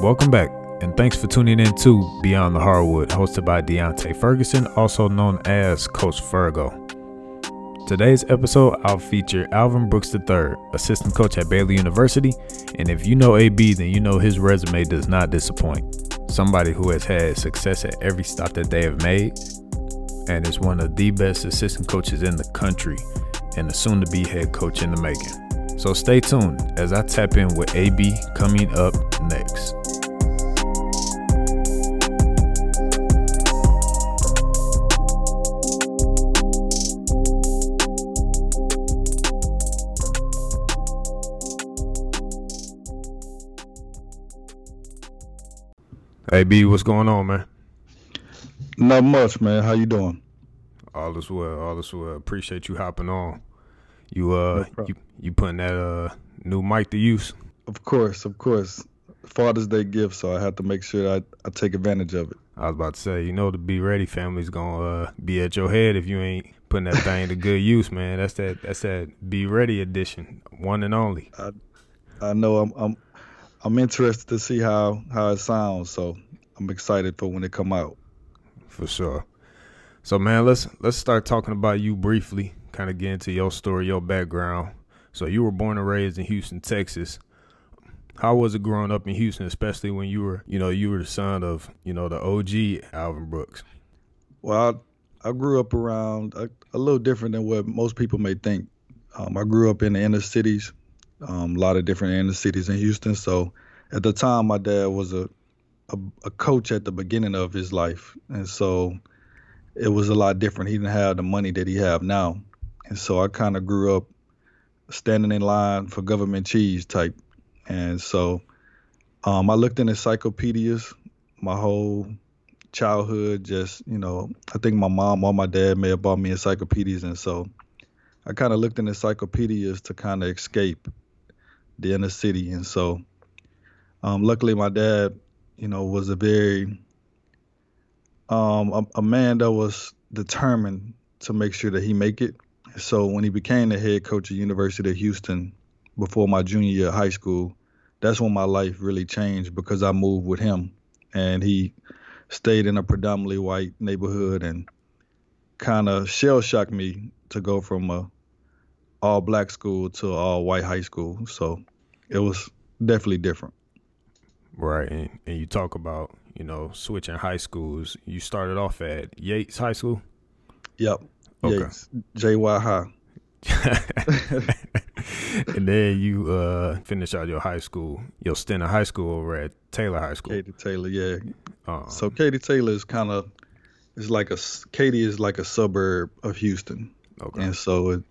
Welcome back, and thanks for tuning in to Beyond the Hardwood, hosted by Deontay Ferguson, also known as Coach Fergo. Today's episode, I'll feature Alvin Brooks III, assistant coach at Baylor University, and if you know AB, then you know his resume does not disappoint. Somebody who has had success at every stop that they have made, and is one of the best assistant coaches in the country, and a soon to be head coach in the making. So stay tuned as I tap in with AB coming up next. Hey B, what's going on, man? Not much, man. How you doing? All is well. All is well. Appreciate you hopping on. You uh, no you you putting that uh new mic to use? Of course, of course. Father's Day gift, so I have to make sure I, I take advantage of it. I was about to say, you know, the Be Ready family's gonna uh, be at your head if you ain't putting that thing to good use, man. That's that that's that Be Ready edition, one and only. I I know I'm I'm I'm interested to see how how it sounds. So I'm excited for when it come out. For sure. So man, let's let's start talking about you briefly. Kind of get into your story, your background. So you were born and raised in Houston, Texas. How was it growing up in Houston, especially when you were, you know, you were the son of, you know, the OG Alvin Brooks? Well, I, I grew up around a, a, little different than what most people may think. Um, I grew up in the inner cities, um, a lot of different inner cities in Houston. So at the time, my dad was a, a, a coach at the beginning of his life, and so it was a lot different. He didn't have the money that he have now, and so I kind of grew up standing in line for government cheese type, and so um, I looked in encyclopedias my whole childhood. Just you know, I think my mom or my dad may have bought me encyclopedias, and so I kind of looked in encyclopedias to kind of escape the inner city. And so, um, luckily, my dad, you know, was a very um, a, a, man that was determined to make sure that he make it. So when he became the head coach at University of Houston before my junior year of high school, that's when my life really changed because I moved with him, and he stayed in a predominantly white neighborhood and kind of shell shocked me to go from a all black school to all white high school. So it was definitely different. Right. And, and you talk about, you know, switching high schools. You started off at Yates High School? Yep. Okay. Yates. JY High. and then you uh finish out your high school, your stint in high school over at Taylor High School. Katy Taylor, yeah. Um, so Katy Taylor is kind of, it's like a Katie is like a suburb of Houston. Okay. And so it,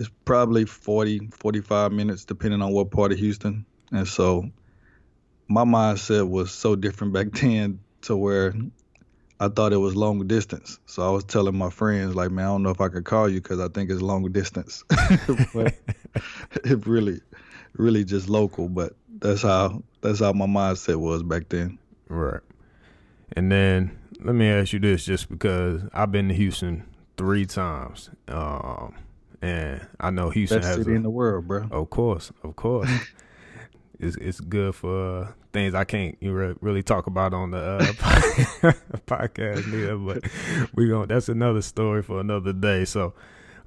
it's probably 40, 45 minutes, depending on what part of Houston. And so my mindset was so different back then to where I thought it was long distance. So I was telling my friends, like, man, I don't know if I could call you because I think it's long distance. but it really, really just local. But that's how that's how my mindset was back then. Right. And then let me ask you this, just because I've been to Houston three times. Um, and I know Houston Best has city a, in the world, bro. Of course, of course. it's it's good for uh, things I can't really talk about on the uh, podcast neither. But we going that's another story for another day. So.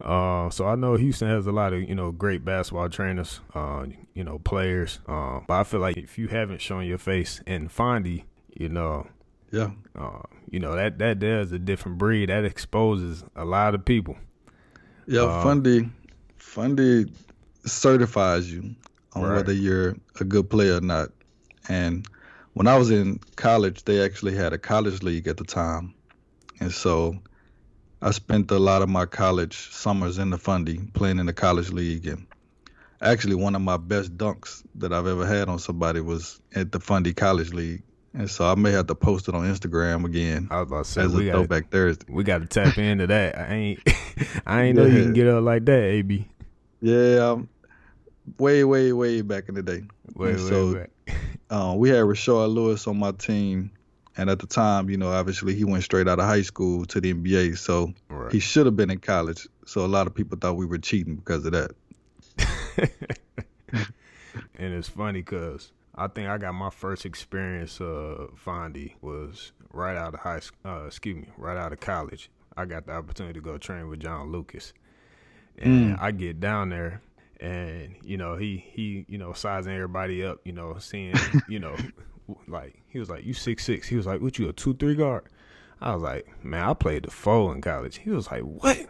Uh, so I know Houston has a lot of you know great basketball trainers, uh, you know players. Uh, but I feel like if you haven't shown your face in Fonde, you know, yeah, uh, you know that that there's a different breed that exposes a lot of people. Yeah, uh, Fonde, Fonde certifies you on right. whether you're a good player or not. And when I was in college, they actually had a college league at the time, and so I spent a lot of my college summers in the Fonde playing in the college league. And actually, one of my best dunks that I've ever had on somebody was at the Fonde College League. And so I may have to post it on Instagram again. I was about to say as we a throwback Thursday. We got to tap into that. I ain't, I ain't know you can get up like that, AB. Yeah, um, way, way, way back in the day. Way, and way so, back. uh, we had Rashard Lewis on my team, and at the time, you know, obviously he went straight out of high school to the NBA, so right. he should have been in college. So a lot of people thought we were cheating because of that. and it's funny because I think I got my first experience of Fonde was right out of high. Uh, excuse me, right out of college. I got the opportunity to go train with John Lucas, and mm. I get down there, and you know he he you know sizing everybody up, you know seeing you know like he was like you six six. He was like, what you a two three guard? I was like, man, I played the four in college. He was like, what? He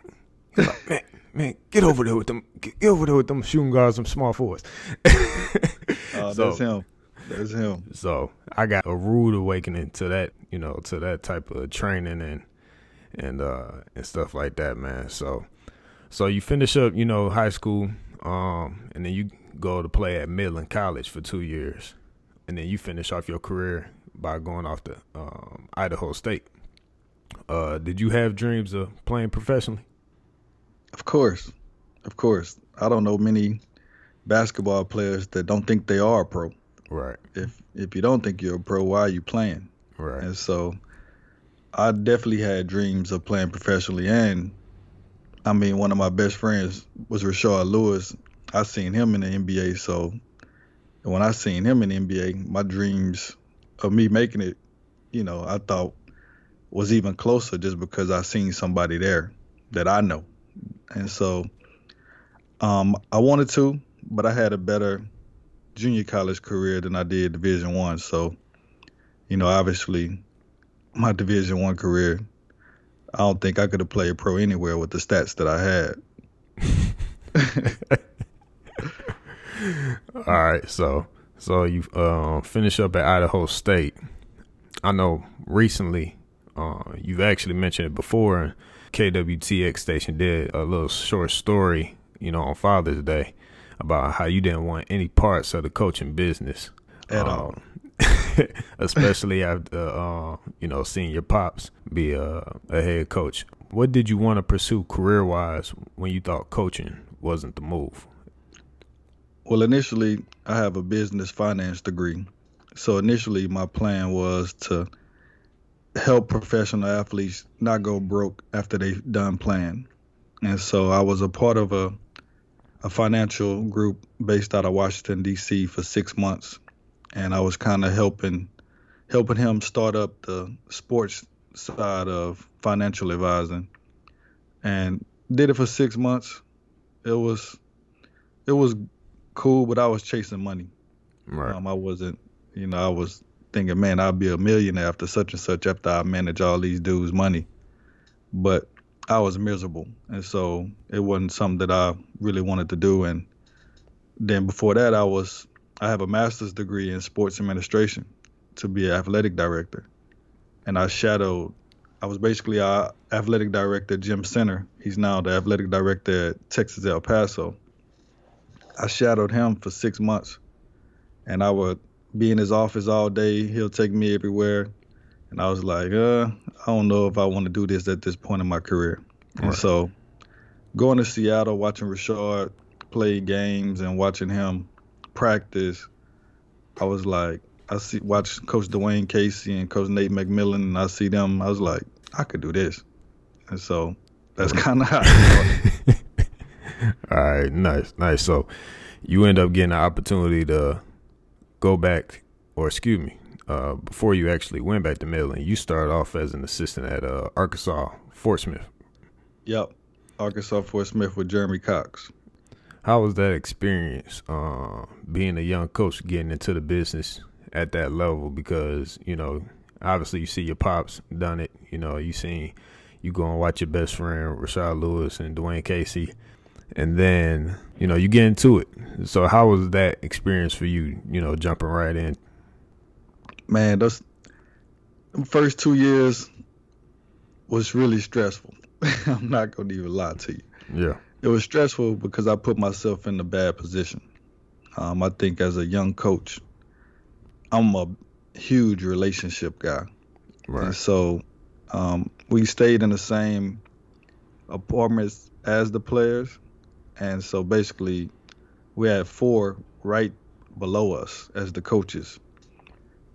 was like, man, man, get over there with them, get, over there with them shooting guards, some small forwards. oh, so, that's him. That's him. So I got a rude awakening to that, you know, to that type of training and and uh and stuff like that, man. So so you finish up, you know, high school, um, and then you go to play at Midland College for two years, and then you finish off your career by going off to um, Idaho State. Uh, did you have dreams of playing professionally? Of course, of course. I don't know many basketball players that don't think they are a pro. Right. If if you don't think you're a pro, why are you playing? Right. And so, I definitely had dreams of playing professionally, and I mean, one of my best friends was Rashard Lewis. I seen him in the NBA, so when I seen him in the NBA, my dreams of me making it, you know, I thought was even closer just because I seen somebody there that I know. And so um, I wanted to, but I had a better junior college career than I did Division One. So, you know, obviously, my Division One career, I don't think I could have played pro anywhere with the stats that I had. All right, so so you uh, finish up at Idaho State. I know recently uh, you've actually mentioned it before. KWTX station did a little short story, you know, on Father's Day about how you didn't want any parts of the coaching business at um, all. especially after uh, you know seeing your pops be a, a head coach. What did you want to pursue career wise when you thought coaching wasn't the move? Well, initially, I have a business finance degree. So initially, my plan was to help professional athletes not go broke after they've done playing. And so I was a part of a a financial group based out of Washington D.C. for six months, and I was kind of helping helping him start up the sports side of financial advising, and did it for six months. It was it was cool, but I was chasing money. Right. Um, I wasn't, you know, I was thinking, man, I'll be a millionaire after such and such after I manage all these dudes' money. But I was miserable, and so it wasn't something that I really wanted to do. And then before that, I was I have a master's degree in sports administration to be an athletic director, and I shadowed. I was basically our athletic director, Jim Senter. He's now the athletic director at Texas El Paso. I shadowed him for six months, and I would be in his office all day. He'll take me everywhere. And I was like, uh, I don't know if I want to do this at this point in my career. Right. And so going to Seattle, watching Rashard play games and watching him practice, I was like, I see watch Coach Dwane Casey and Coach Nate McMillan, and I see them. I was like, I could do this, and so that's kind of how. All right, nice, nice. So you end up getting the opportunity to go back, or excuse me, uh, before you actually went back to Midland, you started off as an assistant at uh, Arkansas Fort Smith. Yep, Arkansas Fort Smith with Jeremy Cox. How was that experience, uh, being a young coach, getting into the business at that level? Because you know, obviously, you see your pops done it. You know, you seen you go and watch your best friend Rashard Lewis and Dwane Casey and then you know you get into it. So how was that experience for you? You know, jumping right in. Man, those first two years was really stressful. I'm not gonna even lie to you. Yeah. It was stressful because I put myself in a bad position. Um, I think as a young coach, I'm a huge relationship guy. Right. And so um, we stayed in the same apartments as the players, and so basically, we had four right below us as the coaches.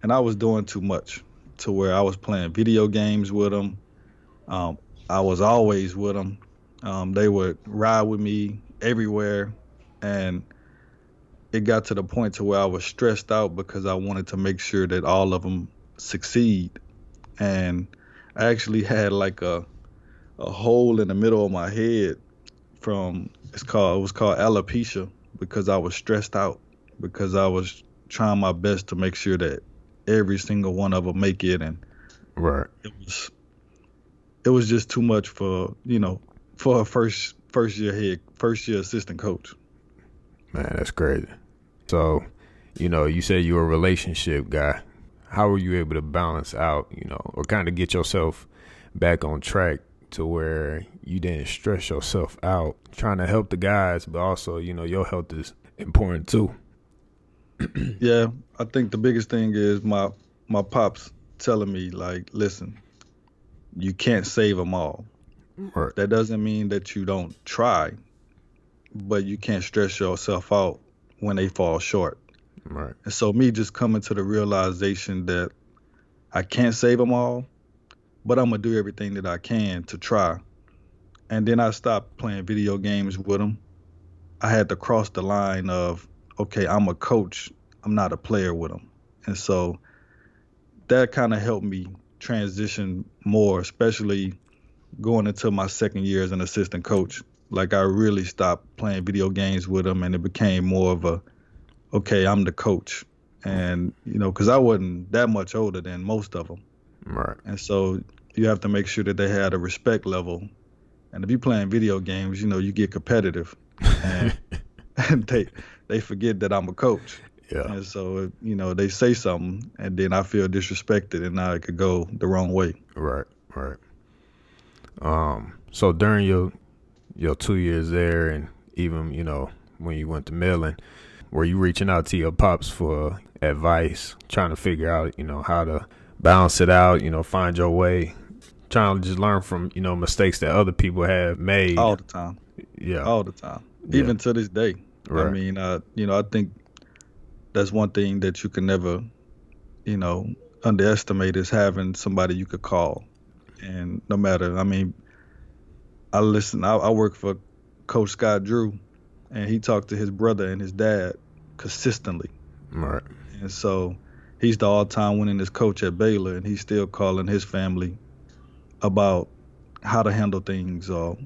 And I was doing too much to where I was playing video games with them. Um, I was always with them. Um, they would ride with me everywhere. And it got to the point to where I was stressed out because I wanted to make sure that all of them succeed, and I actually had like a a hole in the middle of my head from it's called it was called alopecia because I was stressed out because I was trying my best to make sure that every single one of them make it and right. it was it was just too much for you know for a first first year head first year assistant coach. Man that's crazy. So you know you said you're a relationship guy. How were you able to balance out you know or kind of get yourself back on track to where you didn't stress yourself out trying to help the guys but also you know your health is important too? Yeah, I think the biggest thing is my my pops telling me like, listen, you can't save them all. Right. That doesn't mean that you don't try, but you can't stress yourself out when they fall short. Right. And so me just coming to the realization that I can't save them all, but I'm gonna do everything that I can to try. And then I stopped playing video games with them. I had to cross the line of okay, I'm a coach, I'm not a player with them. And so that kind of helped me transition more, especially going into my second year as an assistant coach. Like I really stopped playing video games with them, and it became more of a, okay, I'm the coach, and you know, because I wasn't that much older than most of them, right? And so you have to make sure that they had a respect level, and if you're playing video games, you know, you get competitive, and, and they they forget that I'm a coach. Yeah. And so, you know, they say something and then I feel disrespected and now it could go the wrong way. Right, right. Um, so during your your two years there and even, you know, when you went to Midland, were you reaching out to your pops for advice, trying to figure out, you know, how to balance it out, you know, find your way, trying to just learn from, you know, mistakes that other people have made? All the time. Yeah. All the time. Yeah. Even to this day. Right. I mean, uh, you know, I think that's one thing that you can never, you know, underestimate is having somebody you could call. And no matter, I mean, I listen, I, I work for Coach Scott Drew, and he talked to his brother and his dad consistently. Right. And so he's the all time winningest coach at Baylor, and he's still calling his family about how to handle things. Or,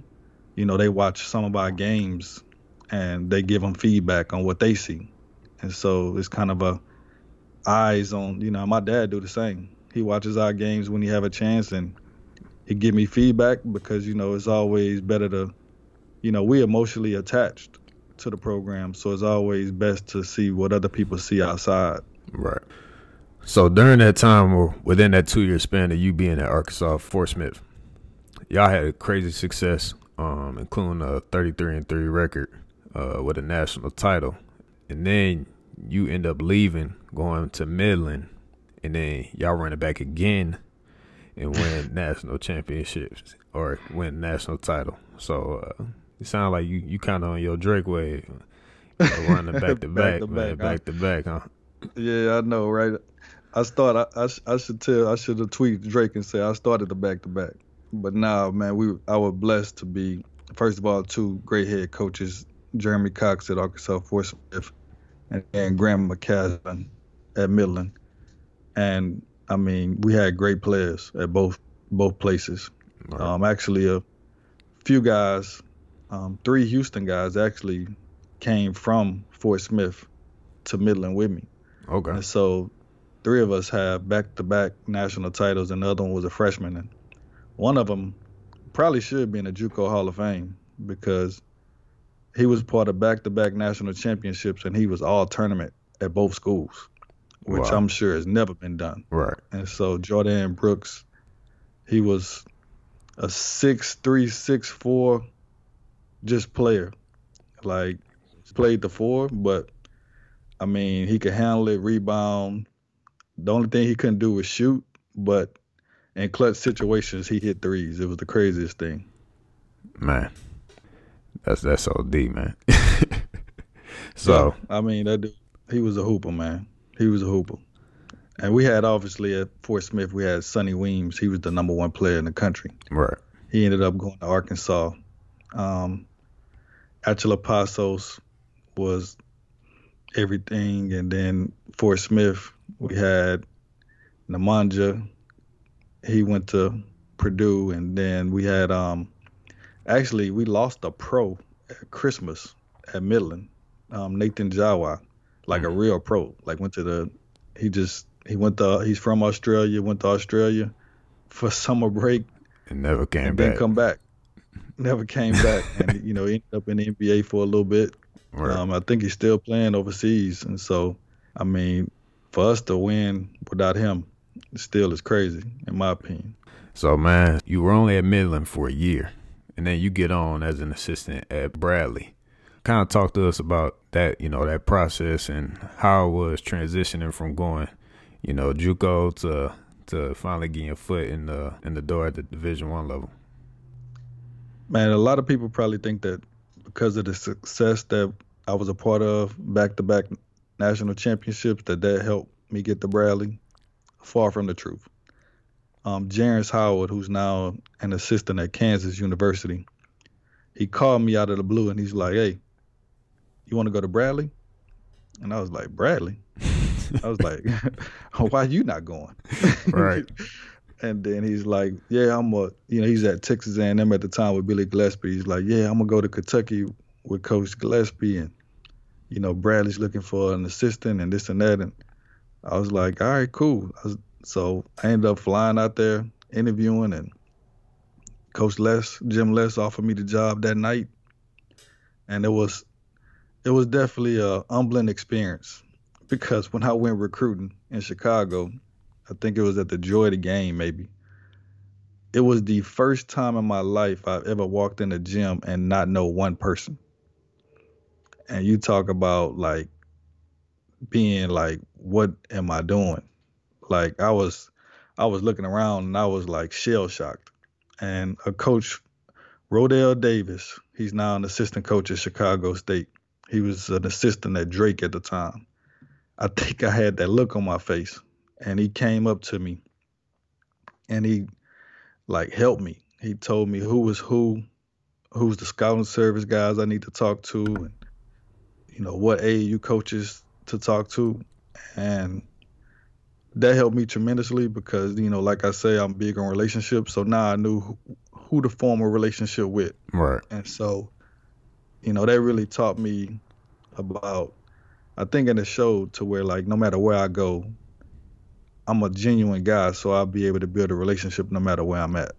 you know, they watch some of our games and they give them feedback on what they see. And so it's kind of a eyes on, you know, my dad do the same. He watches our games when he have a chance and he give me feedback because, you know, it's always better to, you know, we emotionally attached to the program. So it's always best to see what other people see outside. Right. So during that time or within that two year span of you being at Arkansas Fort Smith, y'all had a crazy success, um, including a 33 and 3 record uh, with a national title, and then you end up leaving, going to Midland, and then y'all run it back again and win national championships or win national title. So uh, it sounds like you you kind of on your Drake wave, uh, running back to back, back, to man, back, back to back, huh? Yeah, I know, right? I start. I, I, I should tell. I should have tweeted Drake and say I started the back to back. But now, man, we I was blessed to be first of all two great head coaches Jeremy Cox at Arkansas Fort Smith, and, and Grant McCasland at Midland. And I mean, we had great players at both both places. Right. Um, actually, a few guys, um, three Houston guys actually came from Fort Smith to Midland with me. Okay. And so three of us have back-to-back national titles, and the other one was a freshman. And one of them probably should be in the JUCO Hall of Fame because he was part of back-to-back national championships, and he was all tournament at both schools, which wow. I'm sure has never been done. Right. And so Jordan Brooks, he was a six three, six four, just player. Like played the four, but I mean he could handle it, rebound. The only thing he couldn't do was shoot, but in clutch situations he hit threes. It was the craziest thing. Man. That's that's OD, man. so yeah, I mean, that dude, he was a hooper, man. He was a hooper. And we had obviously at Fort Smith, we had Sonny Weems. He was the number one player in the country. Right. He ended up going to Arkansas. Um, Achille Passos was everything. And then Fort Smith, we had Nemanja. He went to Purdue, and then we had um, actually we lost a pro at Christmas at Midland, um, Nathan Jawai, like mm-hmm. a real pro. Like went to the, he just he went to he's from Australia, went to Australia for summer break, and never came and back. Then come back, never came back, and you know ended up in the NBA for a little bit. Right. Um, I think he's still playing overseas, and so I mean, for us to win without him, still is crazy in my opinion. So man, you were only at Midland for a year, and then you get on as an assistant at Bradley. Kind of talk to us about that, you know, that process and how it was transitioning from going, you know, JUCO to to finally getting your foot in the in the door at the Division One level. Man, a lot of people probably think that because of the success that I was a part of, back to back national championships, that that helped me get to Bradley. Far from the truth. Um, Jerrance Howard, who's now an assistant at Kansas University, he called me out of the blue and he's like, "Hey, you want to go to Bradley?" And I was like, "Bradley." I was like, "Why you not going?" Right. and then he's like, "Yeah, I'm a, you know, he's at Texas A&M at the time with Billy Gillispie. He's like, "Yeah, I'm gonna go to Kentucky with Coach Gillispie, and you know, Bradley's looking for an assistant and this and that." And I was like, "All right, cool." I was, so I ended up flying out there, interviewing, and Coach Les, Jim Les, offered me the job that night, and it was, it was definitely a humbling experience because when I went recruiting in Chicago, I think it was at the Joy of the Game, maybe. It was the first time in my life I've ever walked in a gym and not know one person. And you talk about like being like, what am I doing? Like I was I was looking around and I was like shell shocked. And a coach, Rodell Davis, he's now an assistant coach at Chicago State. He was an assistant at Drake at the time. I think I had that look on my face and he came up to me and he like helped me. He told me who was who, who's the scouting service guys I need to talk to, and you know what AAU coaches to talk to, and that helped me tremendously because you know, like I say, I'm big on relationships. So now I knew who, who to form a relationship with, right? And so, you know, that really taught me about. I think in the show to where like no matter where I go, I'm a genuine guy, so I'll be able to build a relationship no matter where I'm at.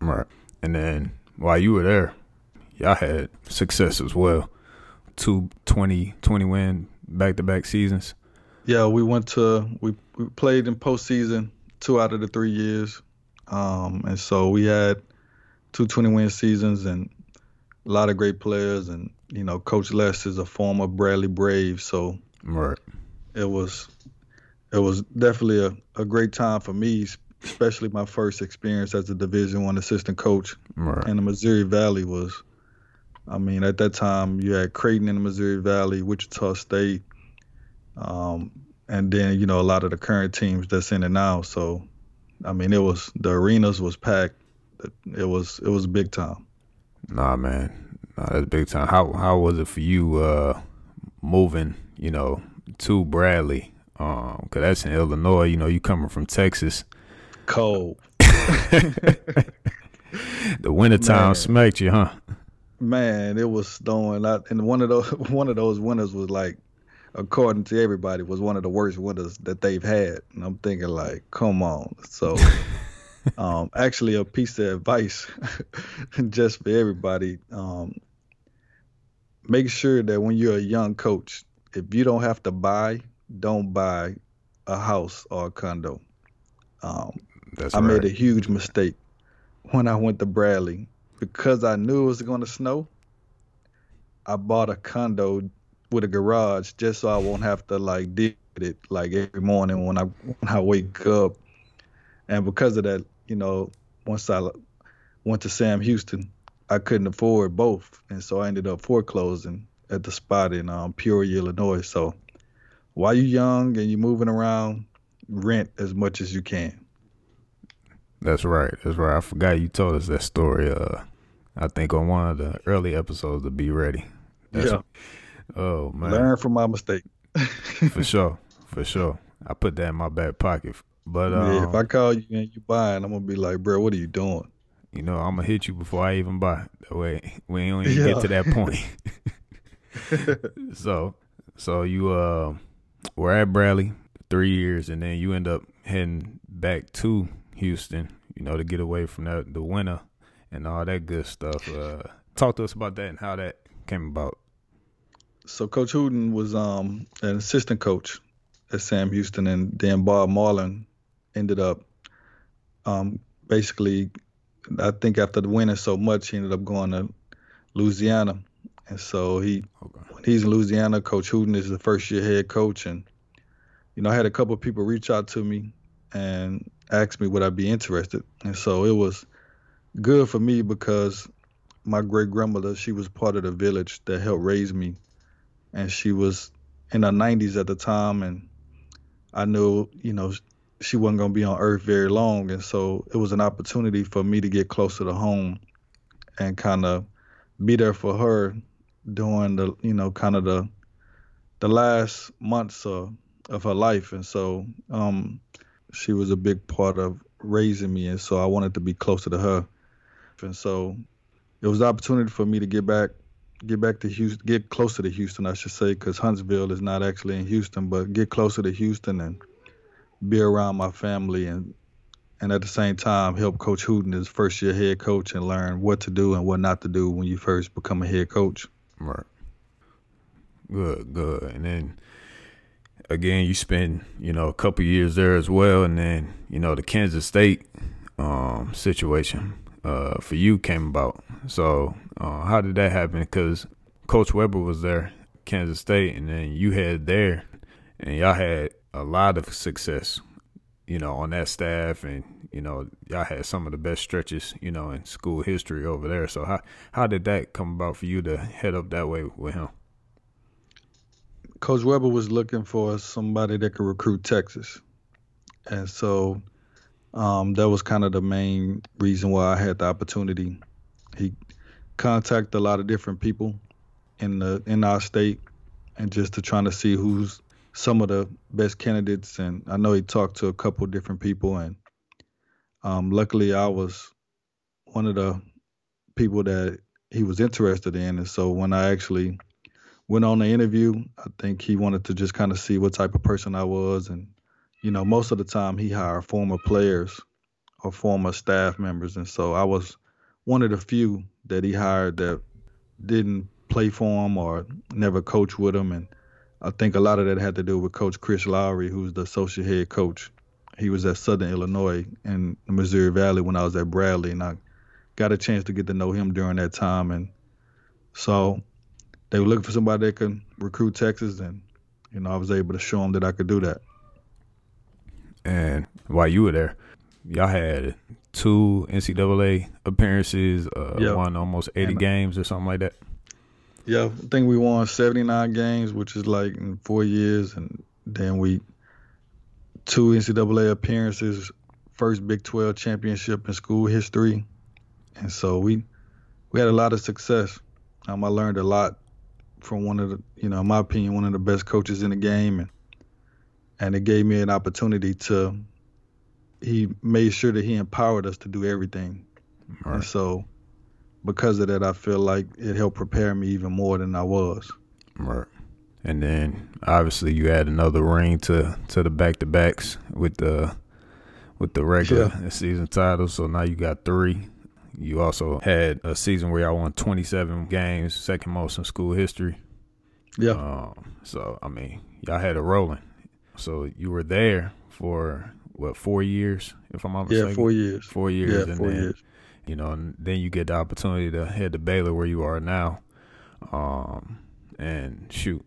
Right. And then while you were there, y'all had success as well. Two 20, 20 win back to back seasons. Yeah, we went to we, we played in postseason two out of the three years. Um, and so we had two 20 win seasons and a lot of great players and you know, Coach Les is a former Bradley Brave, so right. it was it was definitely a, a great time for me, especially my first experience as a Division One assistant coach. Right. And the Missouri Valley was, I mean, at that time you had Creighton in the Missouri Valley, Wichita State, um, and then you know a lot of the current teams that's in it now. So, I mean, it was the arenas was packed. It was it was big time. Nah, man, nah, that's big time. How how was it for you uh, moving? You know, to Bradley um, cause that's in Illinois. You know, you coming from Texas. Cold. the wintertime smacked you, huh? Man, it was snowing out, and one of those one of those winters was like, according to everybody, was one of the worst winters that they've had. And I'm thinking like, come on. So, um, actually, a piece of advice just for everybody: um, make sure that when you're a young coach, if you don't have to buy don't buy a house or a condo. Um, That's I right. made a huge mistake when I went to Bradley because I knew it was going to snow. I bought a condo with a garage just so I won't have to like deal with it like every morning when I when I wake up. And because of that, you know, once I went to Sam Houston, I couldn't afford both, and so I ended up foreclosing at the spot in um, Peoria, Illinois. So while you're young and you're moving around, rent as much as you can. That's right. That's right. I forgot you told us that story. Uh, I think on one of the early episodes to be ready. That's, yeah. Oh man. Learn from my mistake. for sure, for sure. I put that in my back pocket. But um, yeah, if I call you and you buy, buying, I'm gonna be like, bro, what are you doing? You know, I'm gonna hit you before I even buy. That way, we ain't even yeah. get to that point. so, so you uh were at Bradley three years, and then you end up heading back to Houston. You know, to get away from that the winter and all that good stuff. Uh, talk to us about that and how that came about. So Coach Hooten was um, an assistant coach at Sam Houston, and then Bob Marlin ended up um, basically, I think after the winning so much, he ended up going to Louisiana, and so he okay. when he's in Louisiana, Coach Hooten is the first year head coach, and you know I had a couple of people reach out to me and ask me would I be interested, and so it was good for me because my great grandmother she was part of the village that helped raise me and she was in her 90s at the time and i knew you know she wasn't going to be on earth very long. And so it was an opportunity for me to get closer to home and kind of be there for her during the you know kind of the the last months of, of her life. And so um, she was a big part of raising me and so i wanted to be closer to her. And so it was the opportunity for me to get back get back to Houston, get closer to Houston, I should say, because Huntsville is not actually in Houston, but get closer to Houston and be around my family and and at the same time help Coach Hooten his first year head coach and learn what to do and what not to do when you first become a head coach. Right. Good, good. And then again, you spend you know a couple years there as well, and then you know the Kansas State um, situation uh, for you came about. So uh, how did that happen? Because Coach Weber was there, Kansas State, and then you had there, and y'all had a lot of success, you know, on that staff, and you know, y'all had some of the best stretches, you know, in school history over there. So how how did that come about for you to head up that way with him? Coach Weber was looking for somebody that could recruit Texas, and so um, that was kind of the main reason why I had the opportunity. He contacted a lot of different people in the in our state, and just to trying to see who's some of the best candidates. And I know he talked to a couple different people, and um, luckily I was one of the people that he was interested in. And so when I actually went on the interview, I think he wanted to just kind of see what type of person I was and you know, most of the time he hired former players or former staff members, and so I was one of the few that he hired that didn't play for him or never coach with him, and I think a lot of that had to do with Coach Chris Lowery, who's the associate head coach. He was at Southern Illinois in the Missouri Valley when I was at Bradley, and I got a chance to get to know him during that time, and so they were looking for somebody that could recruit Texas, and you know I was able to show them that I could do that. And while you were there, y'all had two NCAA appearances, uh, yep. won almost 80 and, games or something like that. Yeah, I think we won 79 games, which is like in four years. And then we, two NCAA appearances, first Big 12 championship in school history. And so we, we had a lot of success. Um, I learned a lot from one of the, you know, in my opinion, one of the best coaches in the game. And and it gave me an opportunity to he made sure that he empowered us to do everything. Right. and so because of that i feel like it helped prepare me even more than i was. Right. And then obviously you add another ring to to the back to backs with the with the regular yeah. season titles. So now you got three. You also had a season where y'all won 27 games second most in school history. Yeah. Um, so i mean y'all had it rolling so you were there for what four years, if I'm not mistaken. Yeah, four years. Four years. Yeah, four then, years. You know, and then you get the opportunity to head to Baylor, where you are now. Um, and shoot,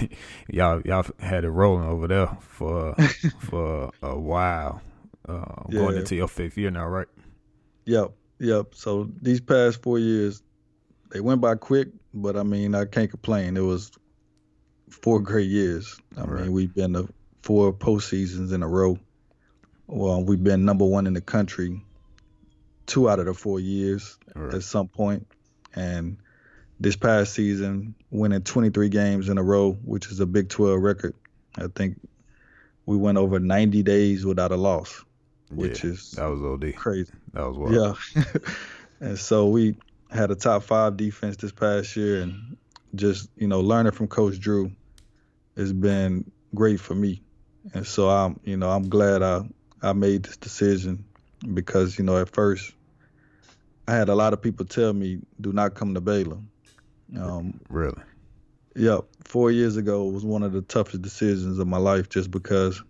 y'all y'all had it rolling over there for for a while. Uh, yeah. Going into your fifth year now, right? Yep, yep. So these past four years, they went by quick, but I mean, I can't complain. It was four great years. I right. mean, we've been to four postseasons in a row. Well, we've been number one in the country two out of the four years right. at some point, and this past season, winning 23 games in a row, which is a Big 12 record. I think we went over 90 days without a loss, which yeah, is that was OD. crazy. That was wild. Yeah. and so we had a top five defense this past year, and just you know learning from Coach Drew has been great for me. And so I'm you know I'm glad I I made this decision because you know at first I had a lot of people tell me do not come to Baylor. Um, Really? Yep. Four years ago was one of the toughest decisions of my life just because,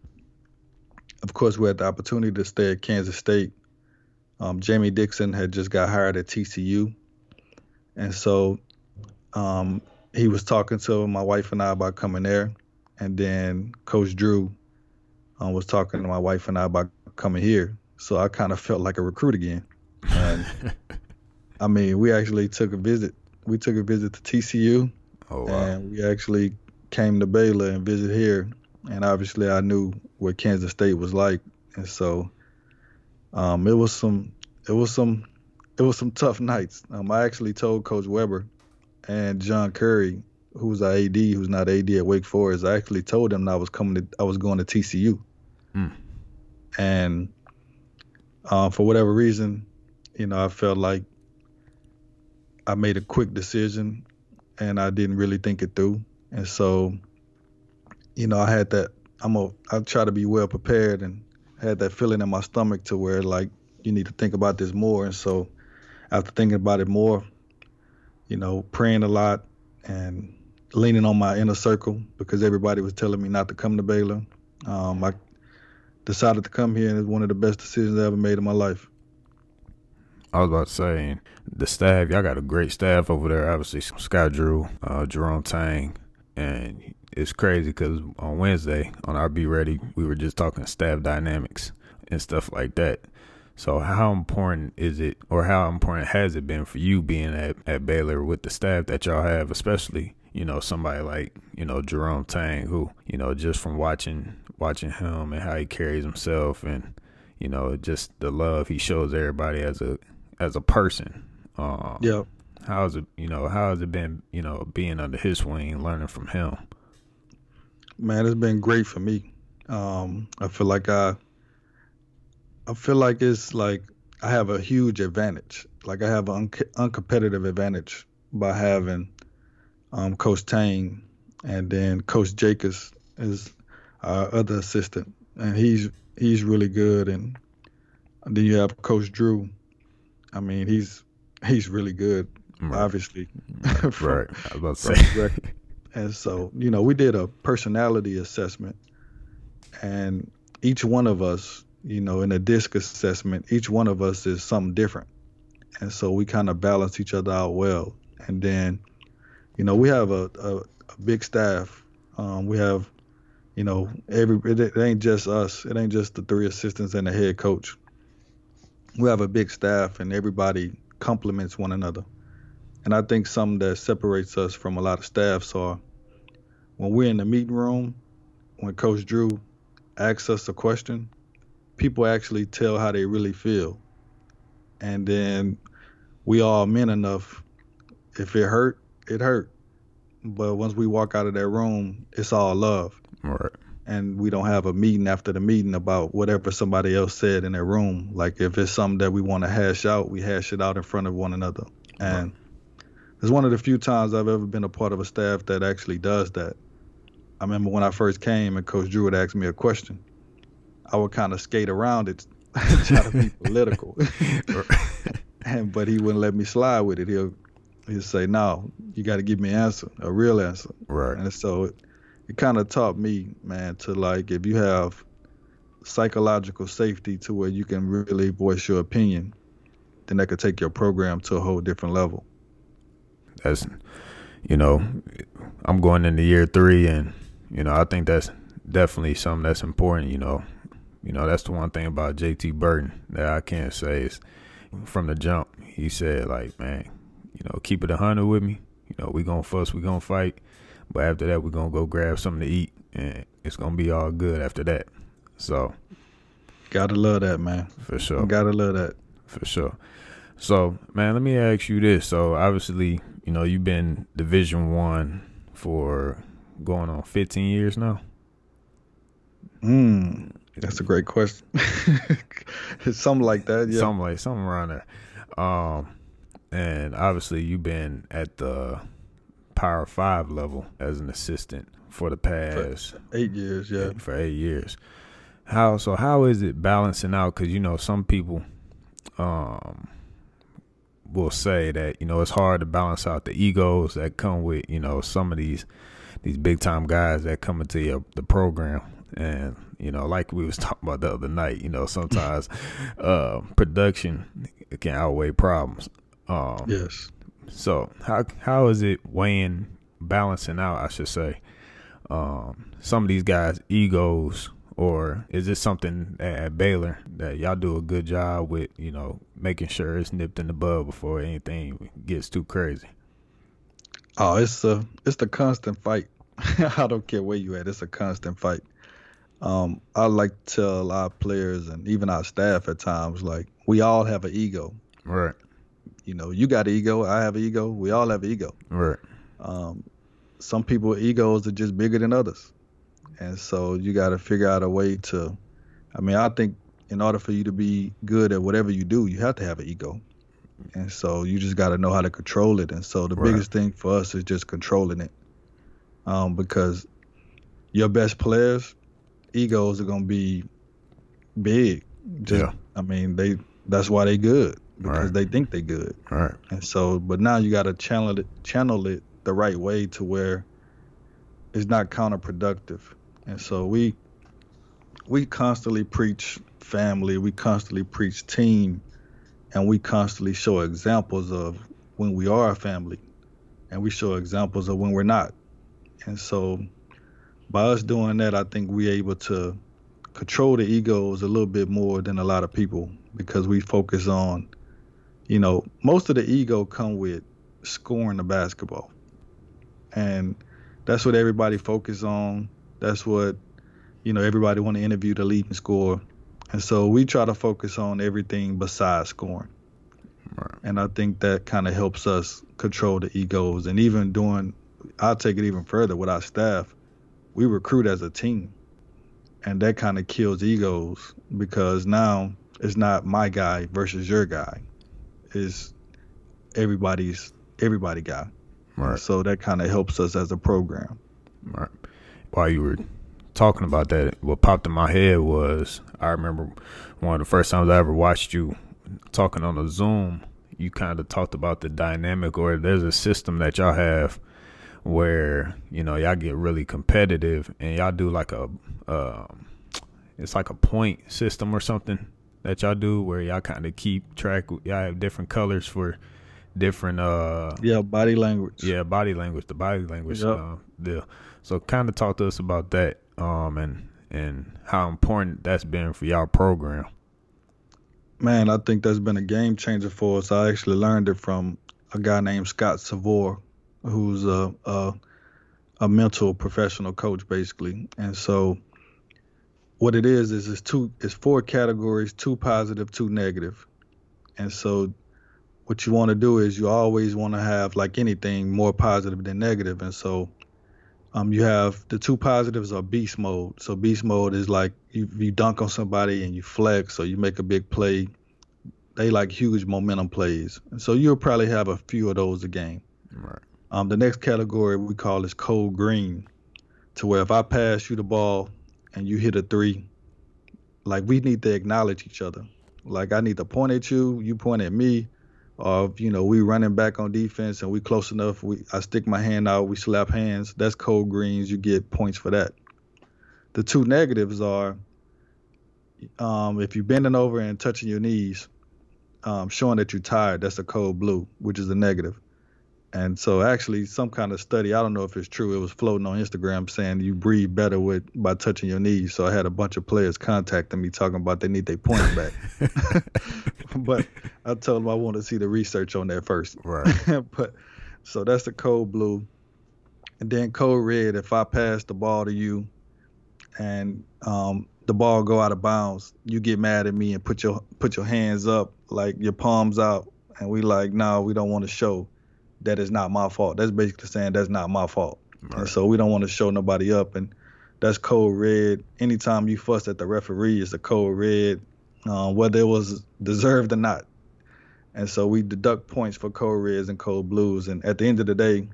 of course, we had the opportunity to stay at Kansas State. Um, Jamie Dixon had just got hired at TCU. And so um, he was talking to my wife and I about coming there. And then Coach Drew um, was talking to my wife and I about coming here. So I kind of felt like a recruit again. And I mean, we actually took a visit. We took a visit to TCU Oh wow. and we actually came to Baylor and visited here. And obviously, I knew what Kansas State was like, and so um, it was some, it was some, it was some tough nights. Um, I actually told Coach Weber and John Currie, who's our AD, who's not AD at Wake Forest, I actually told them I was coming to, I was going to TCU, Mm. and uh, for whatever reason, you know, I felt like I made a quick decision and I didn't really think it through. And so, you know, I had that I'm a I try to be well prepared and had that feeling in my stomach to where like you need to think about this more. And so after thinking about it more, you know, praying a lot and leaning on my inner circle because everybody was telling me not to come to Baylor. Um, I decided to come here and it's one of the best decisions I ever made in my life. I was about to say, the staff, y'all got a great staff over there. Obviously, Scott Drew, uh, Jerome Tang, and it's crazy because on Wednesday on our Be Ready, we were just talking staff dynamics and stuff like that. So, how important is it, or how important has it been for you being at, at Baylor with the staff that y'all have, especially you know somebody like you know Jerome Tang, who you know just from watching watching him and how he carries himself and you know just the love he shows everybody as a as a person. Um, Yeah. How's it, you know, how has it been, you know, being under his wing, learning from him? Man, it's been great for me. Um, I feel like I, I feel like it's like I have a huge advantage. Like I have an un- uncompetitive advantage by having um, Coach Tang and then Coach Jakus is our other assistant, and he's he's really good. And then you have Coach Drew. I mean, he's he's really good, Right. obviously. right. from- I was about to say. And so, you know, we did a personality assessment, and each one of us, you know, in a disc assessment, each one of us is something different. And so we kind of balance each other out well. And then, you know, we have a, a, a big staff. Um, we have, you know, every it, it ain't just us. It ain't just the three assistants and the head coach. We have a big staff, and everybody complements one another. And I think something that separates us from a lot of staffs are when we're in the meeting room, when Coach Drew asks us a question, people actually tell how they really feel. And then we all men enough, if it hurt, it hurt. But once we walk out of that room, it's all love. right. And we don't have a meeting after the meeting about whatever somebody else said in that room. Like if it's something that we want to hash out, we hash it out in front of one another. And it's one of the few times I've ever been a part of a staff that actually does that. I remember when I first came and Coach Drew would ask me a question, I would kind of skate around it, try to be political, and but he wouldn't let me slide with it. He'll he'll say, "No, you got to give me an answer, a real answer." right. And so it, it kind of taught me, man, to like if you have psychological safety to where you can really voice your opinion, then that could take your program to a whole different level. That's, you know, I'm going into year three, and you know, I think that's definitely something that's important. You know, you know, that's the one thing about JT Burton that I can't say is from the jump. He said, like, man, you know, keep it a hundred with me. You know, we gonna fuss, we gonna fight, but after that, we gonna go grab something to eat, and it's gonna be all good after that. So Gotta love that, man. for sure. Gotta love that. For sure. So, man, let me ask you this. So, obviously, you know, you've been Division One for going on 15 years now. Hmm, that's a great question. something like that, yeah. Something like something around there. Um, and obviously, you've been at the Power Five level as an assistant for the past for eight years, yeah, for eight years. How so? How is it balancing out? Because you know, some people, um, will say that you know it's hard to balance out the egos that come with you know some of these these big time guys that come into your, the program and you know like we was talking about the other night you know sometimes uh, production can outweigh problems um, yes so how how is it weighing balancing out i should say um, some of these guys egos or is this something at Baylor that y'all do a good job with, you know, making sure it's nipped in the bud before anything gets too crazy? Oh, it's a it's the constant fight. I don't care where you at, it's a constant fight. Um, I like to tell our players and even our staff at times, like we all have an ego. Right. You know, you got an ego, I have an ego, we all have an ego. Right. Um, some people egos are just bigger than others and so you got to figure out a way to. I mean, I think in order for you to be good at whatever you do, you have to have an ego, and so you just got to know how to control it. And so the right. biggest thing for us is just controlling it, um, because your best players, egos are gonna be big. Just, yeah. I mean, they that's why they good because right. they think they're good. Right. And so, but now you got to channel it, channel it the right way to where it's not counterproductive. And so we we constantly preach family, we constantly preach team, and we constantly show examples of when we are a family, and we show examples of when we're not. And so by us doing that, I think we're able to control the egos a little bit more than a lot of people because we focus on, you know, most of the ego come with scoring the basketball. And that's what everybody focus on that's what you know everybody want to interview the leading scorer, and so we try to focus on everything besides scoring. Right. And I think that kind of helps us control the egos. And even doing, I'll take it even further with our staff. We recruit as a team, and that kind of kills egos because now it's not my guy versus your guy. It's everybody's everybody guy. Right. So that kind of helps us as a program. Right while you were talking about that, what popped in my head was I remember one of the first times I ever watched you talking on a Zoom. You kind of talked about the dynamic, or there's a system that y'all have where you know y'all get really competitive and y'all do like a uh, it's like a point system or something that y'all do where y'all kind of keep track y'all have different colors for different uh yeah body language. Yeah body language the body language yep. uh, deal. So kind of talk to us about that um and and how important that's been for y'all program. Man i think that's been a game changer for us. I actually learned it from a guy named scott savor who's a a, a mental professional coach basically. And so what it is is it's two it's four categories two positive two negative. And so what you want to do is you always want to have like anything more positive than negative. And so um, you have the two positives are beast mode. So beast mode is like you, you dunk on somebody and you flex or you make a big play. They like huge momentum plays. And so you'll probably have a few of those a game right. Um, the next category we call is code green to where if i pass you the ball and you hit a three like we need to acknowledge each other. Like i need to point at you you point at me of you know we running back on defense and we close enough we I stick my hand out we slap hands that's code greens you get points for that. The two negatives are um, if you're bending over and touching your knees um, showing that you're tired that's a code blue which is a negative and so actually some kind of study, I don't know if it's true, it was floating on Instagram saying you breathe better with by touching your knees. So I had a bunch of players contacting me talking about they need their points back. but I told them I want to see the research on that first. Right. but so that's the code blue. And then code red, if I pass the ball to you and um, the ball go out of bounds, you get mad at me and put your put your hands up, like your palms out, and we like, no, we don't want to show that it's not my fault. That's basically saying that's not my fault. Right. And so we don't want to show nobody up, and that's code red. Anytime you fuss at the referee, it's a code red, uh, whether it was deserved or not. And so we deduct points for code reds and code blues. And at the end of the day,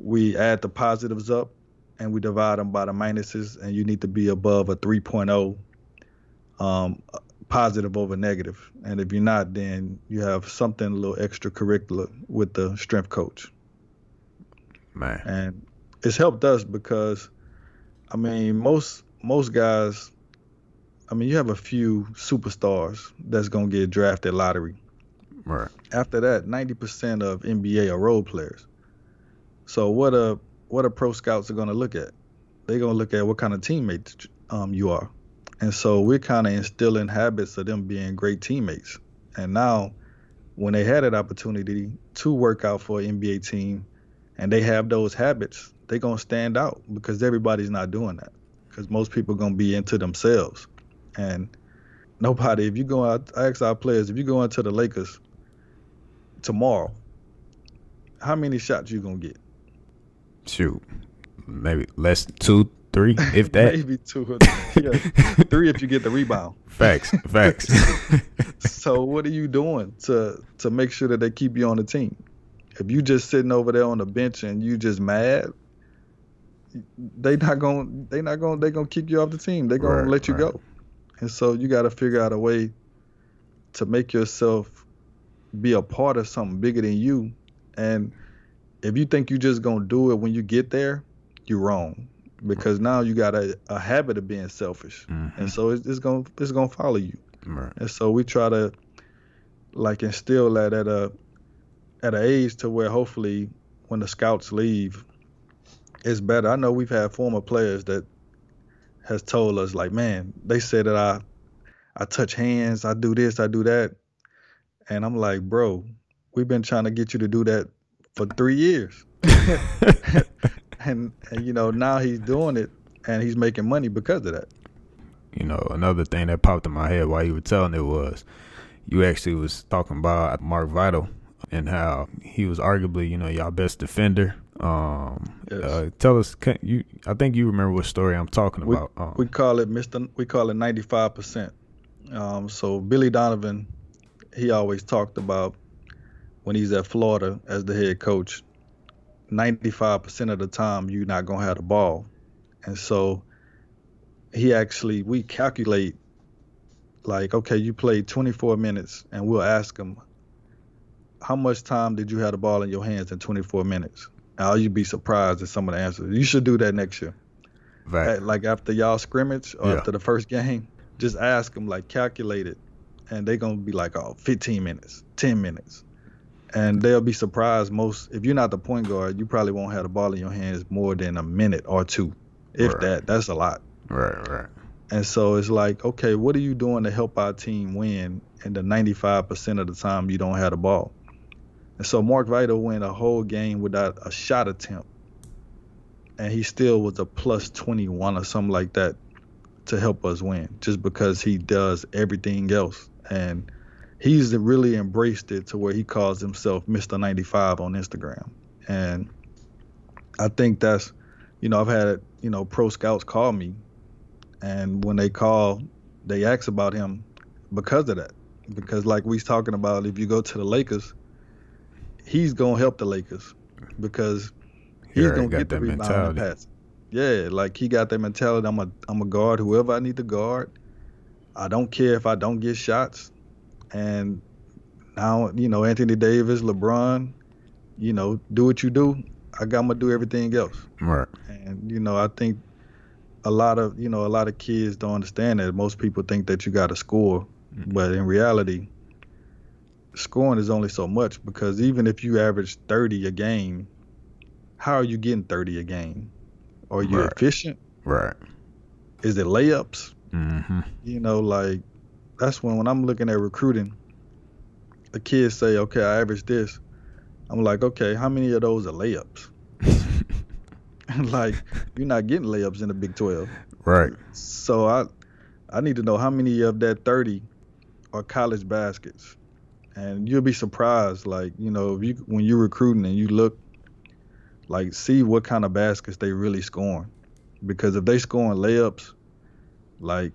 we add the positives up and we divide them by the minuses. And you need to be above a 3.0 um, positive over negative. And if you're not, then you have something a little extracurricular with the strength coach. Man. And it's helped us because, I mean, most most guys, I mean, you have a few superstars that's gonna get drafted lottery. Right. After that, 90% of NBA are role players. So what a what a pro scouts are gonna look at? They're gonna look at what kind of teammate um, you are. And so we're kind of instilling habits of them being great teammates. And now, when they had that opportunity to work out for an NBA team and they have those habits, they're going to stand out because everybody's not doing that. Because most people are going to be into themselves. And nobody, if you go out, I ask our players, if you go into the Lakers tomorrow, how many shots you going to get? Shoot, maybe less two, three, if that. Maybe two or three. Yeah. three if you get the rebound. Facts, facts. so what are you doing to to make sure that they keep you on the team? If you just sitting over there on the bench and you just mad, they not gonna they not gonna they gonna kick you off the team. They gonna right, let you right. go. And so you got to figure out a way to make yourself be a part of something bigger than you. And if you think you're just gonna do it when you get there, you're wrong because now you got a, a habit of being selfish, mm-hmm. and so it's, it's gonna it's gonna follow you. Right. And so we try to like instill that at a at an age to where hopefully when the scouts leave, it's better. I know we've had former players that has told us like, man, they said that I I touch hands, I do this, I do that, and I'm like, bro, we've been trying to get you to do that for three years. and, and you know now he's doing it and he's making money because of that. You know, another thing that popped in my head while you were telling it was you actually was talking about Mark Vital and how he was arguably, you know, y'all best defender. Um, yes. uh, tell us, you? I think you remember what story I'm talking we, about. Um, we call it Mister. We call it 95 percent. Um, so Billy Donovan, he always talked about when he's at Florida as the head coach. 95% of the time you're not going to have the ball. And so he actually, we calculate like, okay, you played 24 minutes, and we'll ask him, how much time did you have the ball in your hands in 24 minutes? Now you'd be surprised at some of the answers. You should do that next year. Right. Like after y'all scrimmage or yeah. after the first game, just ask them, like, calculate it. And they're going to be like, oh, 15 minutes, 10 minutes and they'll be surprised most if you're not the point guard you probably won't have the ball in your hands more than a minute or two if right. that. That's a lot. Right right. And so it's like okay what are you doing to help our team win and the 95% of the time you don't have the ball? And so mark vital went a whole game without a shot attempt and he still was a plus 21 or something like that to help us win just because he does everything else. And he's really embraced it to where he calls himself Mr. 95 on Instagram. And I think that's, you know, I've had, you know, pro scouts call me. And when they call, they ask about him because of that. Because, like we was talking about, if you go to the Lakers, he's going to help the Lakers because he's going to get the rebound mentality. and pass. Yeah, like he got that mentality. I'm a I'm a guard whoever I need to guard. I don't care if I don't get shots and now you know Anthony Davis, LeBron, you know, do what you do. I got to do everything else. Right. And you know, I think a lot of you know a lot of kids don't understand that. Most people think that you got to score, mm-hmm. but in reality, scoring is only so much because even if you average 30 a game, how are you getting 30 a game? Are you right. efficient? Right. Is it layups? Mm-hmm. You know, like that's when when I'm looking at recruiting, the kids say, okay, I average this. I'm like, okay, how many of those are layups? like, you're not getting layups in the Big 12. Right. So I I need to know how many of that 30 are college baskets. and you'll be surprised. Like you know, if you when you're recruiting and you look, like see what kind of baskets they really scoring, because if they scoring layups, like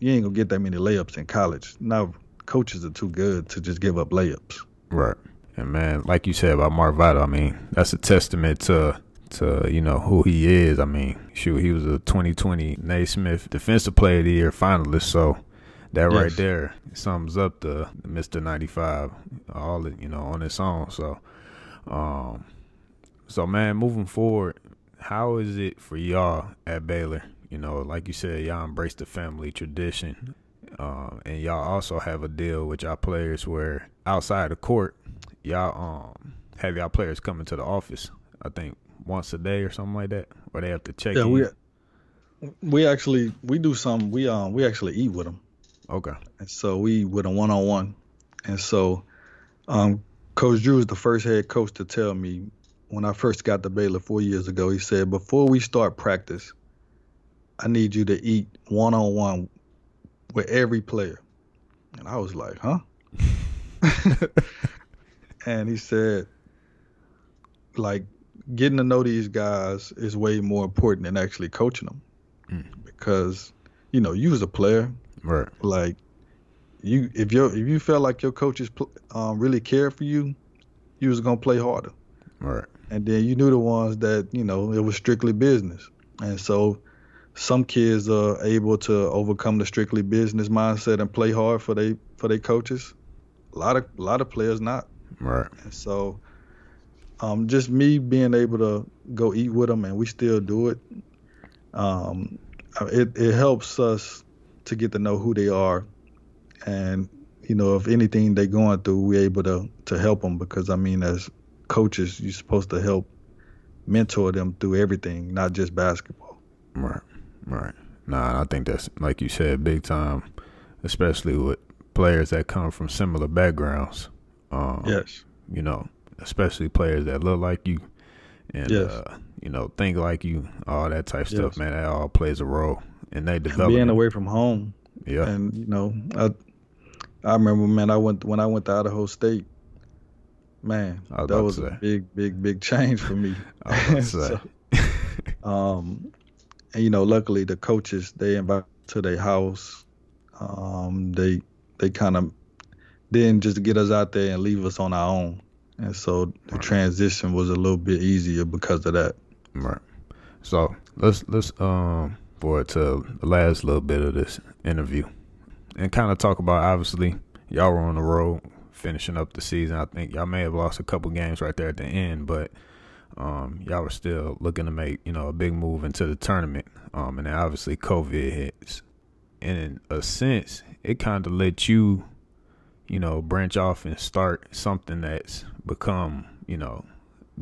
you ain't gonna get that many layups in college. Now coaches are too good to just give up layups. Right. And man, like you said about Mark Vital, I mean, that's a testament to to you know who he is. I mean, shoot, he was a 2020 Naismith Defensive Player of the Year finalist. So that yes. right there sums up the, the Mr. 95 all you know on its own. So, um, so man, moving forward, how is it for y'all at Baylor? You know, like you said, y'all embrace the family tradition. Uh, and y'all also have a deal with y'all players where outside the court, y'all um have y'all players coming to the office. I think once a day or something like that, or they have to check. Yeah, in. we we actually we do some. We um we actually eat with them. Okay. And so we with a one on one, and so um Coach Drew is the first head coach to tell me when I first got to Baylor four years ago. He said before we start practice, I need you to eat one on one with every player. And I was like, huh? and he said, like, getting to know these guys is way more important than actually coaching them. Mm. Because, you know, you as a player, right? Like, you if you if you felt like your coaches um, really cared for you, you was gonna play harder. Right. And then you knew the ones that you know it was strictly business, and so some kids are able to overcome the strictly business mindset and play hard for they for their coaches. A lot of a lot of players not. Right. And so, um, just me being able to go eat with them and we still do it. Um, it it helps us to get to know who they are, and you know if anything they're going through, we're able to to help them because I mean as coaches, you're supposed to help mentor them through everything, not just basketball. Right. Right. Nah, I think that's like you said, big time, especially with players that come from similar backgrounds. Um, yes. You know, especially players that look like you, and yes. uh, you know, think like you, all that type yes. stuff. Man, that all plays a role, and they develop being away from home. Yeah. And you know, I I remember, man, I went when I went to Idaho State. Man, was that was a big, big, big change for me. So, um, and you know, luckily the coaches they invite to their house. Um, they they kind of didn't just get us out there and leave us on our own, and so the transition was a little bit easier because of that. Right. So let's let's um forward to the last little bit of this interview, and kind of talk about obviously y'all were on the road finishing up the season. I think y'all may have lost a couple games right there at the end, but um, y'all were still looking to make you know a big move into the tournament, um, and then obviously COVID hits. And in a sense, it kind of let you, you know, branch off and start something that's become you know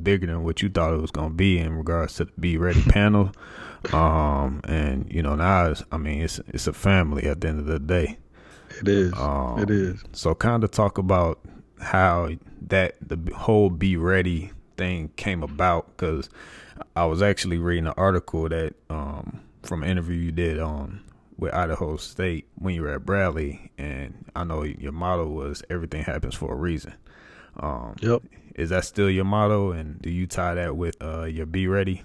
bigger than what you thought it was going to be in regards to the Be Ready panel. Um, and you know now, it's, I mean, it's it's a family at the end of the day. It is. Um, it is. So kind of talk about how that the whole Be Ready thing came about because I was actually reading an article that um, from an interview you did on with Idaho State when you were at Bradley, and I know your motto was "Everything happens for a reason." Um, yep. Is that still your motto, and do you tie that with uh, your "Be Ready"?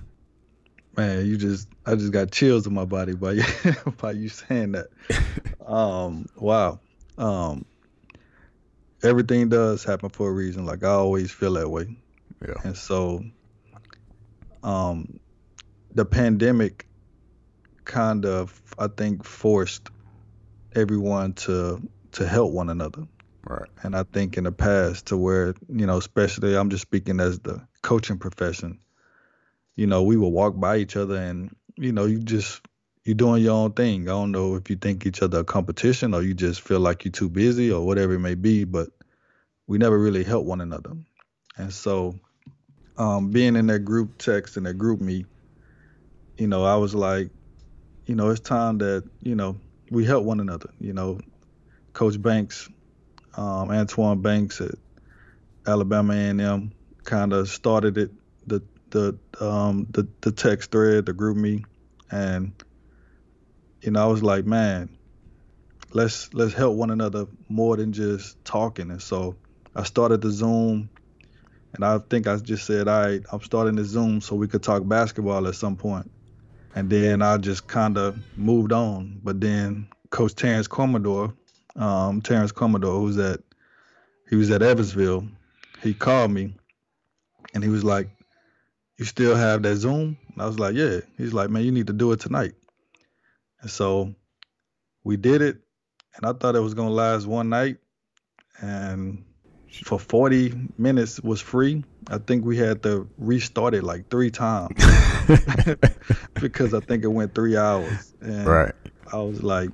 Man, you just I just got chills in my body by you by you saying that. um, wow. Um, everything does happen for a reason. Like I always feel that way. Yeah. And so um the pandemic kind of I think forced everyone to to help one another. Right. And I think in the past to where, you know, especially I'm just speaking as the coaching profession, you know, we would walk by each other and, you know, you just you're doing your own thing. I don't know if you think each other a competition or you just feel like you're too busy or whatever it may be, but we never really help one another. And so um, being in that group text and that GroupMe, you know, I was like, you know, it's time that you know we help one another. You know, Coach Banks, um, Antoine Banks at Alabama A&M, kind of started it, the the um, the the text thread, the GroupMe, and you know, I was like, man, let's let's help one another more than just talking. And so I started the Zoom, and I think I just said, all right, I'm starting the Zoom so we could talk basketball at some point. And then I just kind of moved on. But then Coach Terrence Commodore, um, Terrence Commodore, who's at he was at Evansville, he called me, and he was like, "You still have that Zoom?" And I was like, "Yeah." He's like, "Man, you need to do it tonight." And so we did it, and I thought it was gonna last one night, and for 40 minutes was free. I think we had to restart it like three times because I think it went three hours. And right. I was like,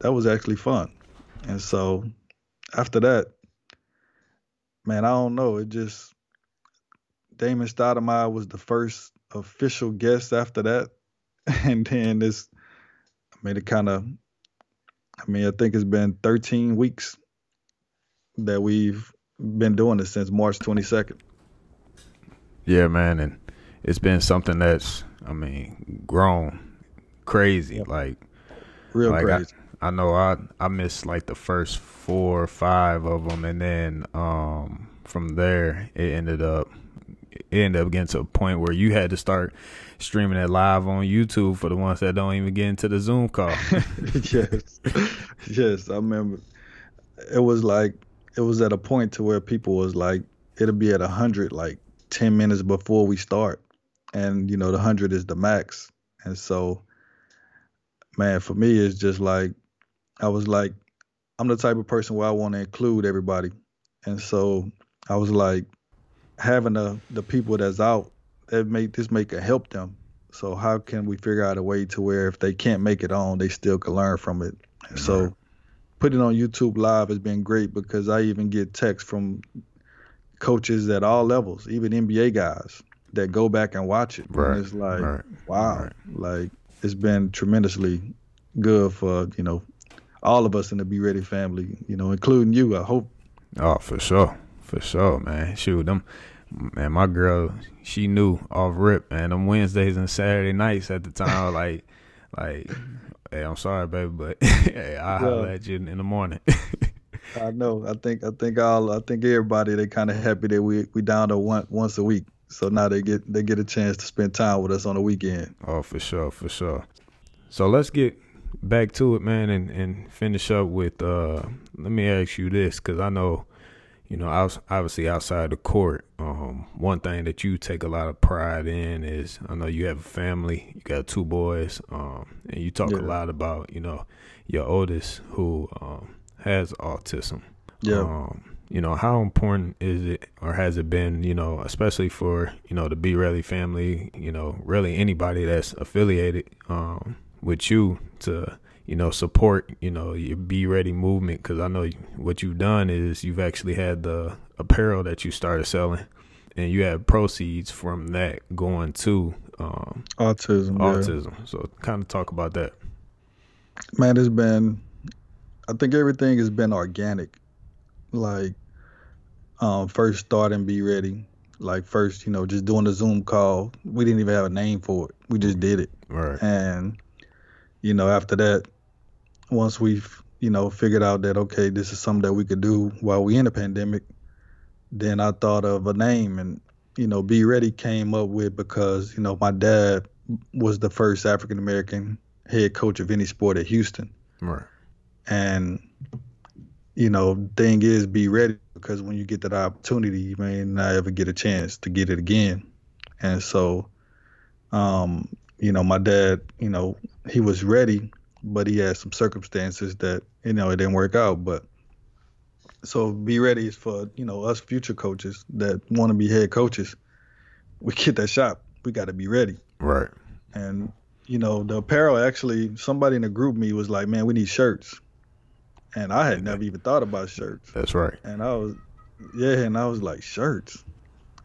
that was actually fun. And so after that, man, I don't know. It just Damon Stoudemire was the first official guest after that, and then this. I mean, it kind of. I mean, I think it's been 13 weeks that we've been doing this since March 22nd. Yeah, man, and it's been something that's, I mean, grown crazy, like real like crazy. I, I know I I missed like the first four or five of them, and then um, from there it ended up it ended up getting to a point where you had to start streaming it live on YouTube for the ones that don't even get into the Zoom call. yes, yes, I remember. It was like it was at a point to where people was like, it'll be at a hundred like ten minutes before we start, and you know the hundred is the max, and so, man, for me it's just like, I was like, I'm the type of person where I want to include everybody, and so I was like, having the the people that's out that make this make it help them. So how can we figure out a way to where if they can't make it on, they still can learn from it? So putting on YouTube Live has been great because I even get texts from coaches at all levels, even NBA guys that go back and watch it. Right. And it's like, right. wow, right. like it's been tremendously good for you know all of us in the Be Ready family, you know, including you. I hope. Oh, for sure, for sure, man. Shoot them. Man, my girl, she knew off rip, man. Them Wednesdays and Saturday nights at the time, like, like Hey, I'm sorry, baby, but hey, I'll yeah. holler at you in the morning. I know. I think I think all I think everybody they kind of happy that we we down to one once a week. So now they get they get a chance to spend time with us on the weekend. Oh, for sure, for sure. So let's get back to it, man, and and finish up with. uh Let me ask you this, because I know you know, obviously outside the court, um, one thing that you take a lot of pride in is I know you have a family, you got two boys, um, and you talk yeah. a lot about you know your oldest who um, has autism. Yeah. Um, you know, how important is it or has it been, you know, especially for, you know, the Be Ready family, you know, really anybody that's affiliated um, with you to you know, support, you know, your Be Ready movement because I know what you've done is you've actually had the apparel that you started selling, and you had proceeds from that going to um, autism. Autism. Yeah. So, kind of talk about that. Man, it's been. I think everything has been organic. Like, um, first starting Be Ready. Like first, you know, just doing the Zoom call. We didn't even have a name for it. We just did it. Right. And you know, after that, once we've you know figured out that okay this is something that we could do while we in a pandemic then i thought of a name and you know be ready came up with because you know my dad was the first african american head coach of any sport at houston. Right. And you know thing is be ready because when you get that opportunity you may not ever get a chance to get it again. And so um you know my dad you know he was ready but he had some circumstances that you know it didn't work out. But so be ready for you know us future coaches that want to be head coaches. We get that shot. We got to be ready. Right. And you know the apparel actually somebody in the group me was like, man, we need shirts. And I had never even thought about shirts. That's right. And I was, yeah, and I was like shirts.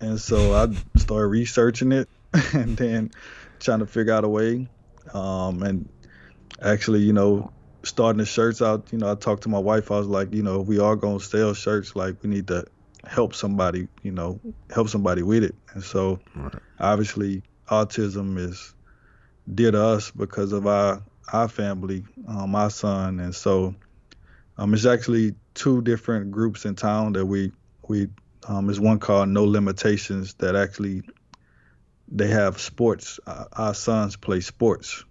And so I started researching it, and then trying to figure out a way. Um, and actually, you know, starting the shirts out, you know, I talked to my wife. I was like, you know, if we are gonna sell shirts, like we need to help somebody, you know, help somebody with it. And so, right. obviously, autism is dear to us because of our our family, um, my son, and so Um, it's actually two different groups in town that we we um, is one called No Limitations that actually they have sports. Uh, our sons play sports,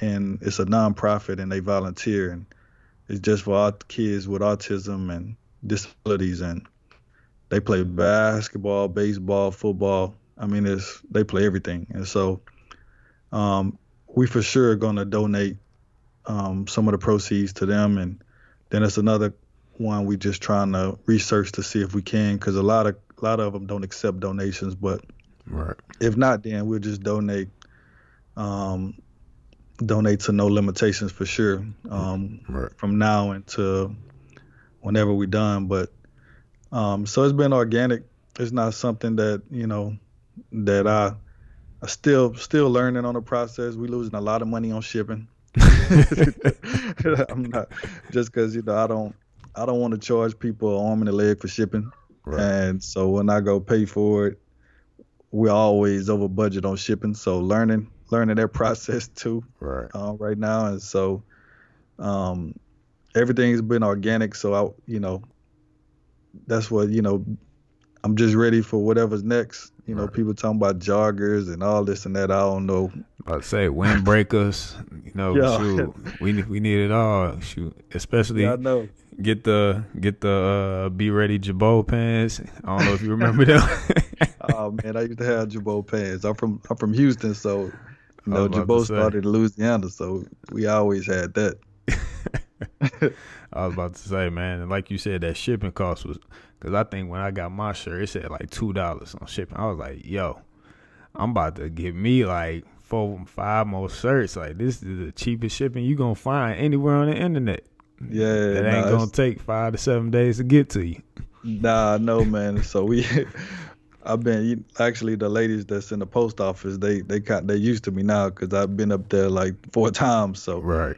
and it's a nonprofit, and they volunteer, and it's just for our kids with autism and disabilities, and they play basketball, baseball, football. I mean, it's they play everything, and so um, we for sure are going to donate um, some of the proceeds to them, and then it's another one we just trying to research to see if we can, because a lot of a lot of them don't accept donations, but right. if not, then we'll just donate. Um, donate to no limitations for sure. Um, Right. from now until whenever we're done. But um, so it's been organic. It's not something that you know that I I still still learning on the process. We losing a lot of money on shipping. I'm not just because you know I don't I don't want to charge people an arm and a leg for shipping. Right. And so when I go pay for it, we're always over budget on shipping. So learning learning their process too Right. uh, right now, and so um, everything's been organic. So I, you know, that's what you know. I'm just ready for whatever's next. You know, Right. people talking about joggers and all this and that. I don't know. To say windbreakers, you know, Yeah. shoot, we we need it all. Shoot, especially Yeah, I know. get the get the uh, be ready Jabot pants. I don't know if you remember them. oh man, I used to have Jabot pants. I'm from I'm from Houston, so you I know was about to Jabot say. started in Louisiana, so we always had that. I was about to say, man, like you said, that shipping cost was because I think when I got my shirt, it said like two dollars on shipping. I was like, yo, I'm about to give me like four, five more shirts. Like this is the cheapest shipping you gonna find anywhere on the internet. Yeah, It ain't nah, gonna take five to seven days to get to you. Nah, no man. So we, I've been actually the ladies that's in the post office. They they kind they used to me now because I've been up there like four times. So Right.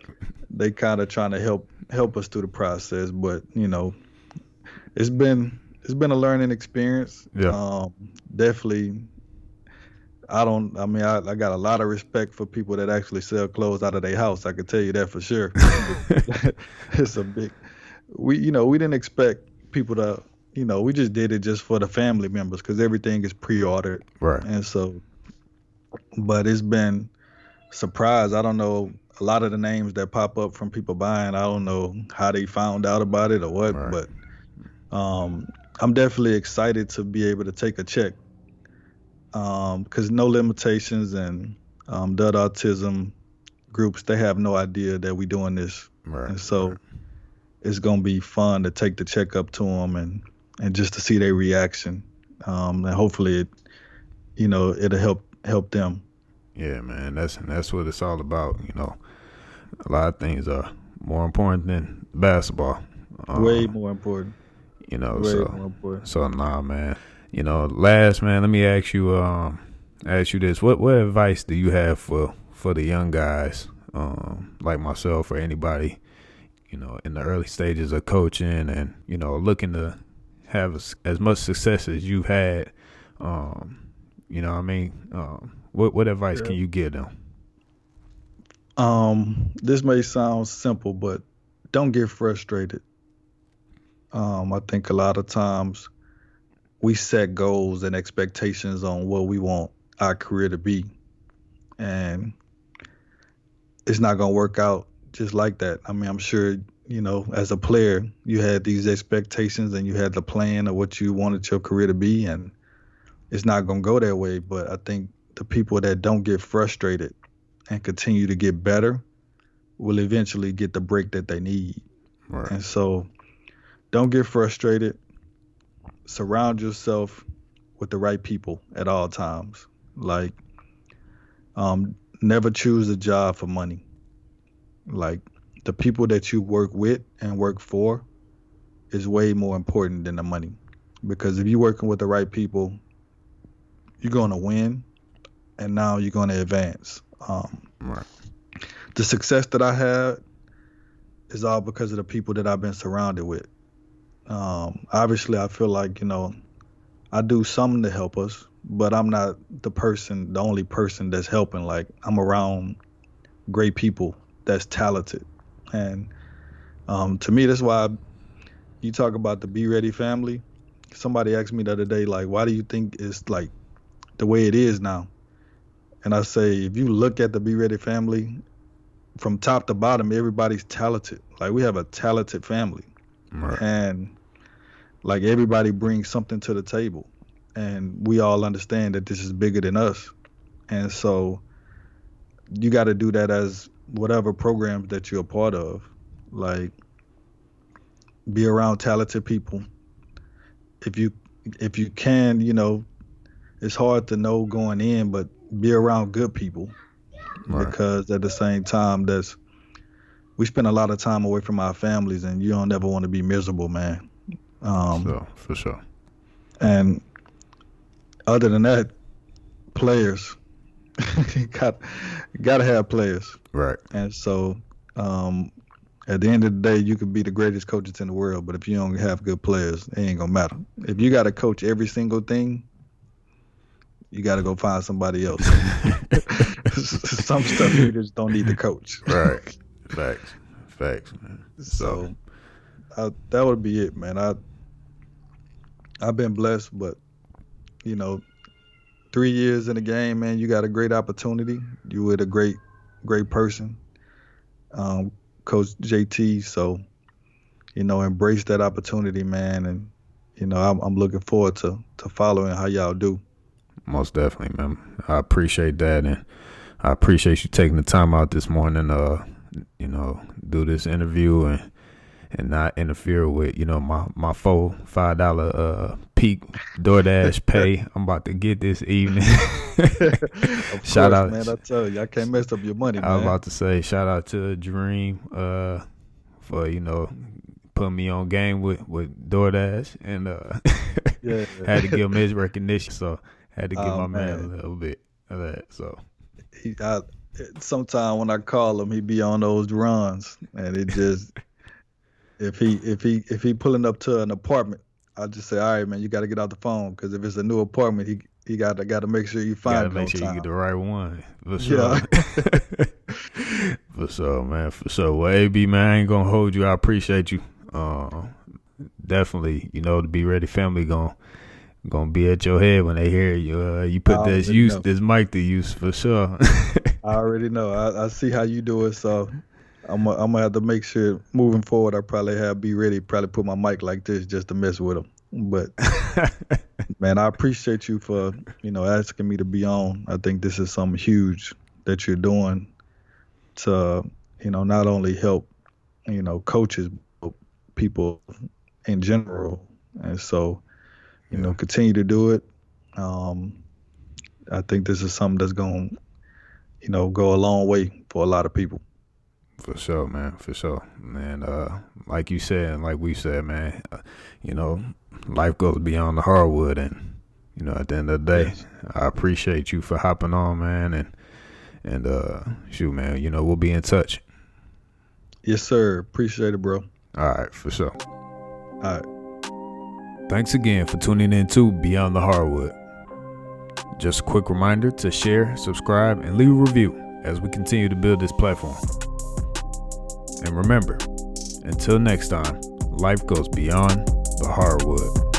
they kind of trying to help help us through the process. But you know, it's been it's been a learning experience. Yeah. Um, definitely. I don't. I mean, I, I got a lot of respect for people that actually sell clothes out of their house. I can tell you that for sure. it's a big. We, you know, we didn't expect people to. You know, we just did it just for the family members because everything is pre-ordered. Right. And so, but it's been surprise. I don't know a lot of the names that pop up from people buying. I don't know how they found out about it or what, Right. but um, I'm definitely excited to be able to take a check because no limitations and um, Dud Autism groups they have no idea that we're doing this, Right. and so it's gonna be fun to take the check up to them and and just to see their reaction, um, and hopefully it, you know, it'll help help them. Yeah, man. That's that's what it's all about. You know, a lot of things are more important than basketball. Um, Way more important. You know, Way so more important. so nah, man. You know, last man. Let me ask you. Um, ask you this. What what advice do you have for for the young guys, um, like myself or anybody, you know, in the early stages of coaching and you know looking to have as, as much success as you've had. Um, you know, what I mean, um, what what advice can you give them? Um, this may sound simple, but don't get frustrated. Um, I think a lot of times we set goals and expectations on what we want our career to be, and it's not gonna work out just like that. I mean, I'm sure you know, as a player, you had these expectations and you had the plan of what you wanted your career to be, and it's not gonna go that way. But I think the people that don't get frustrated and continue to get better will eventually get the break that they need. Right. And so don't get frustrated. Surround yourself with the right people at all times. Like um never choose a job for money. Like the people that you work with and work for is way more important than the money. Because if you're working with the right people, you're going to win and now you're going to advance. Um, Right. the success that I had is all because of the people that I've been surrounded with. Um, obviously, I feel like you know I do something to help us, but I'm not the person, the only person that's helping. Like I'm around great people that's talented, and Um, to me, that's why you talk about the Be Ready family. Somebody asked me the other day, like, why do you think it's like the way it is now? And I say, if you look at the Be Ready family, from top to bottom, everybody's talented. Like we have a talented family, right. and like everybody brings something to the table, and we all understand that this is bigger than us, and so you got to do that as whatever programs that you're a part of, like be around talented people. If you if you can, you know, it's hard to know going in, but be around good people right. because at the same time, that's we spend a lot of time away from our families, and you don't ever want to be miserable, man. Um, so, for sure. And other than that, players got got to have players, right? And so, um, at the end of the day, you could be the greatest coaches in the world, but if you don't have good players, it ain't gonna matter. If you got to coach every single thing, you got to go find somebody else. Some stuff you just don't need to coach. right. Facts. Facts. Man. So, I, that would be it, man. I I've been blessed, but you know, three years in the game, man, you got a great opportunity. You with a great, great person, um, Coach JT. So, you know, embrace that opportunity, man, and you know, I'm, I'm looking forward to to following how y'all do. Most definitely, man. I appreciate that, and I appreciate you taking the time out this morning. Uh, you know, do this interview and and not interfere with you know my my full five dollar uh peak DoorDash pay. I'm about to get this evening. shout course, out, man! I tell you, I can't mess up your money. I was about to say shout out to Dream uh for you know putting me on game with with DoorDash and uh yeah, had to give him his recognition. So had to give oh, my man. man. a little bit of that. So he, I, sometimes when I call him, he be on those runs, and it just if he if he if he pulling up to an apartment, I just say, all right, man, you got to get out the phone because if it's a new apartment, he he got to got to make sure you find. Got to make sure time. you get the right one for sure. Yeah. for sure, man. For sure. Well, AB man, I ain't gonna hold you. I appreciate you. Uh, definitely, you know, the Be Ready family gonna gonna be at your head when they hear you. Uh, you put this use know. this mic to use for sure. I already know. I, I, see how you do it, so I'm a, I'm gonna have to make sure moving forward. I probably have be ready. Probably put my mic like this just to mess with them. But man, I appreciate you for you know asking me to be on. I think this is something huge that you're doing to you know not only help you know coaches, but people in general. And so you know, continue to do it. Um, I think this is something that's going to, you know, go a long way for a lot of people. For sure, man. For sure. And uh, like you said, and like we said, man, uh, you know, life goes beyond the hardwood. And, you know, at the end of the day, yes. I appreciate you for hopping on, man. And, and uh, shoot, man, you know, we'll be in touch. Yes, sir. Appreciate it, bro. All right, for sure. All right. Thanks again for tuning in to Beyond the Hardwood. Just a quick reminder to share, subscribe, and leave a review as we continue to build this platform. And remember, until next time, life goes beyond the hardwood.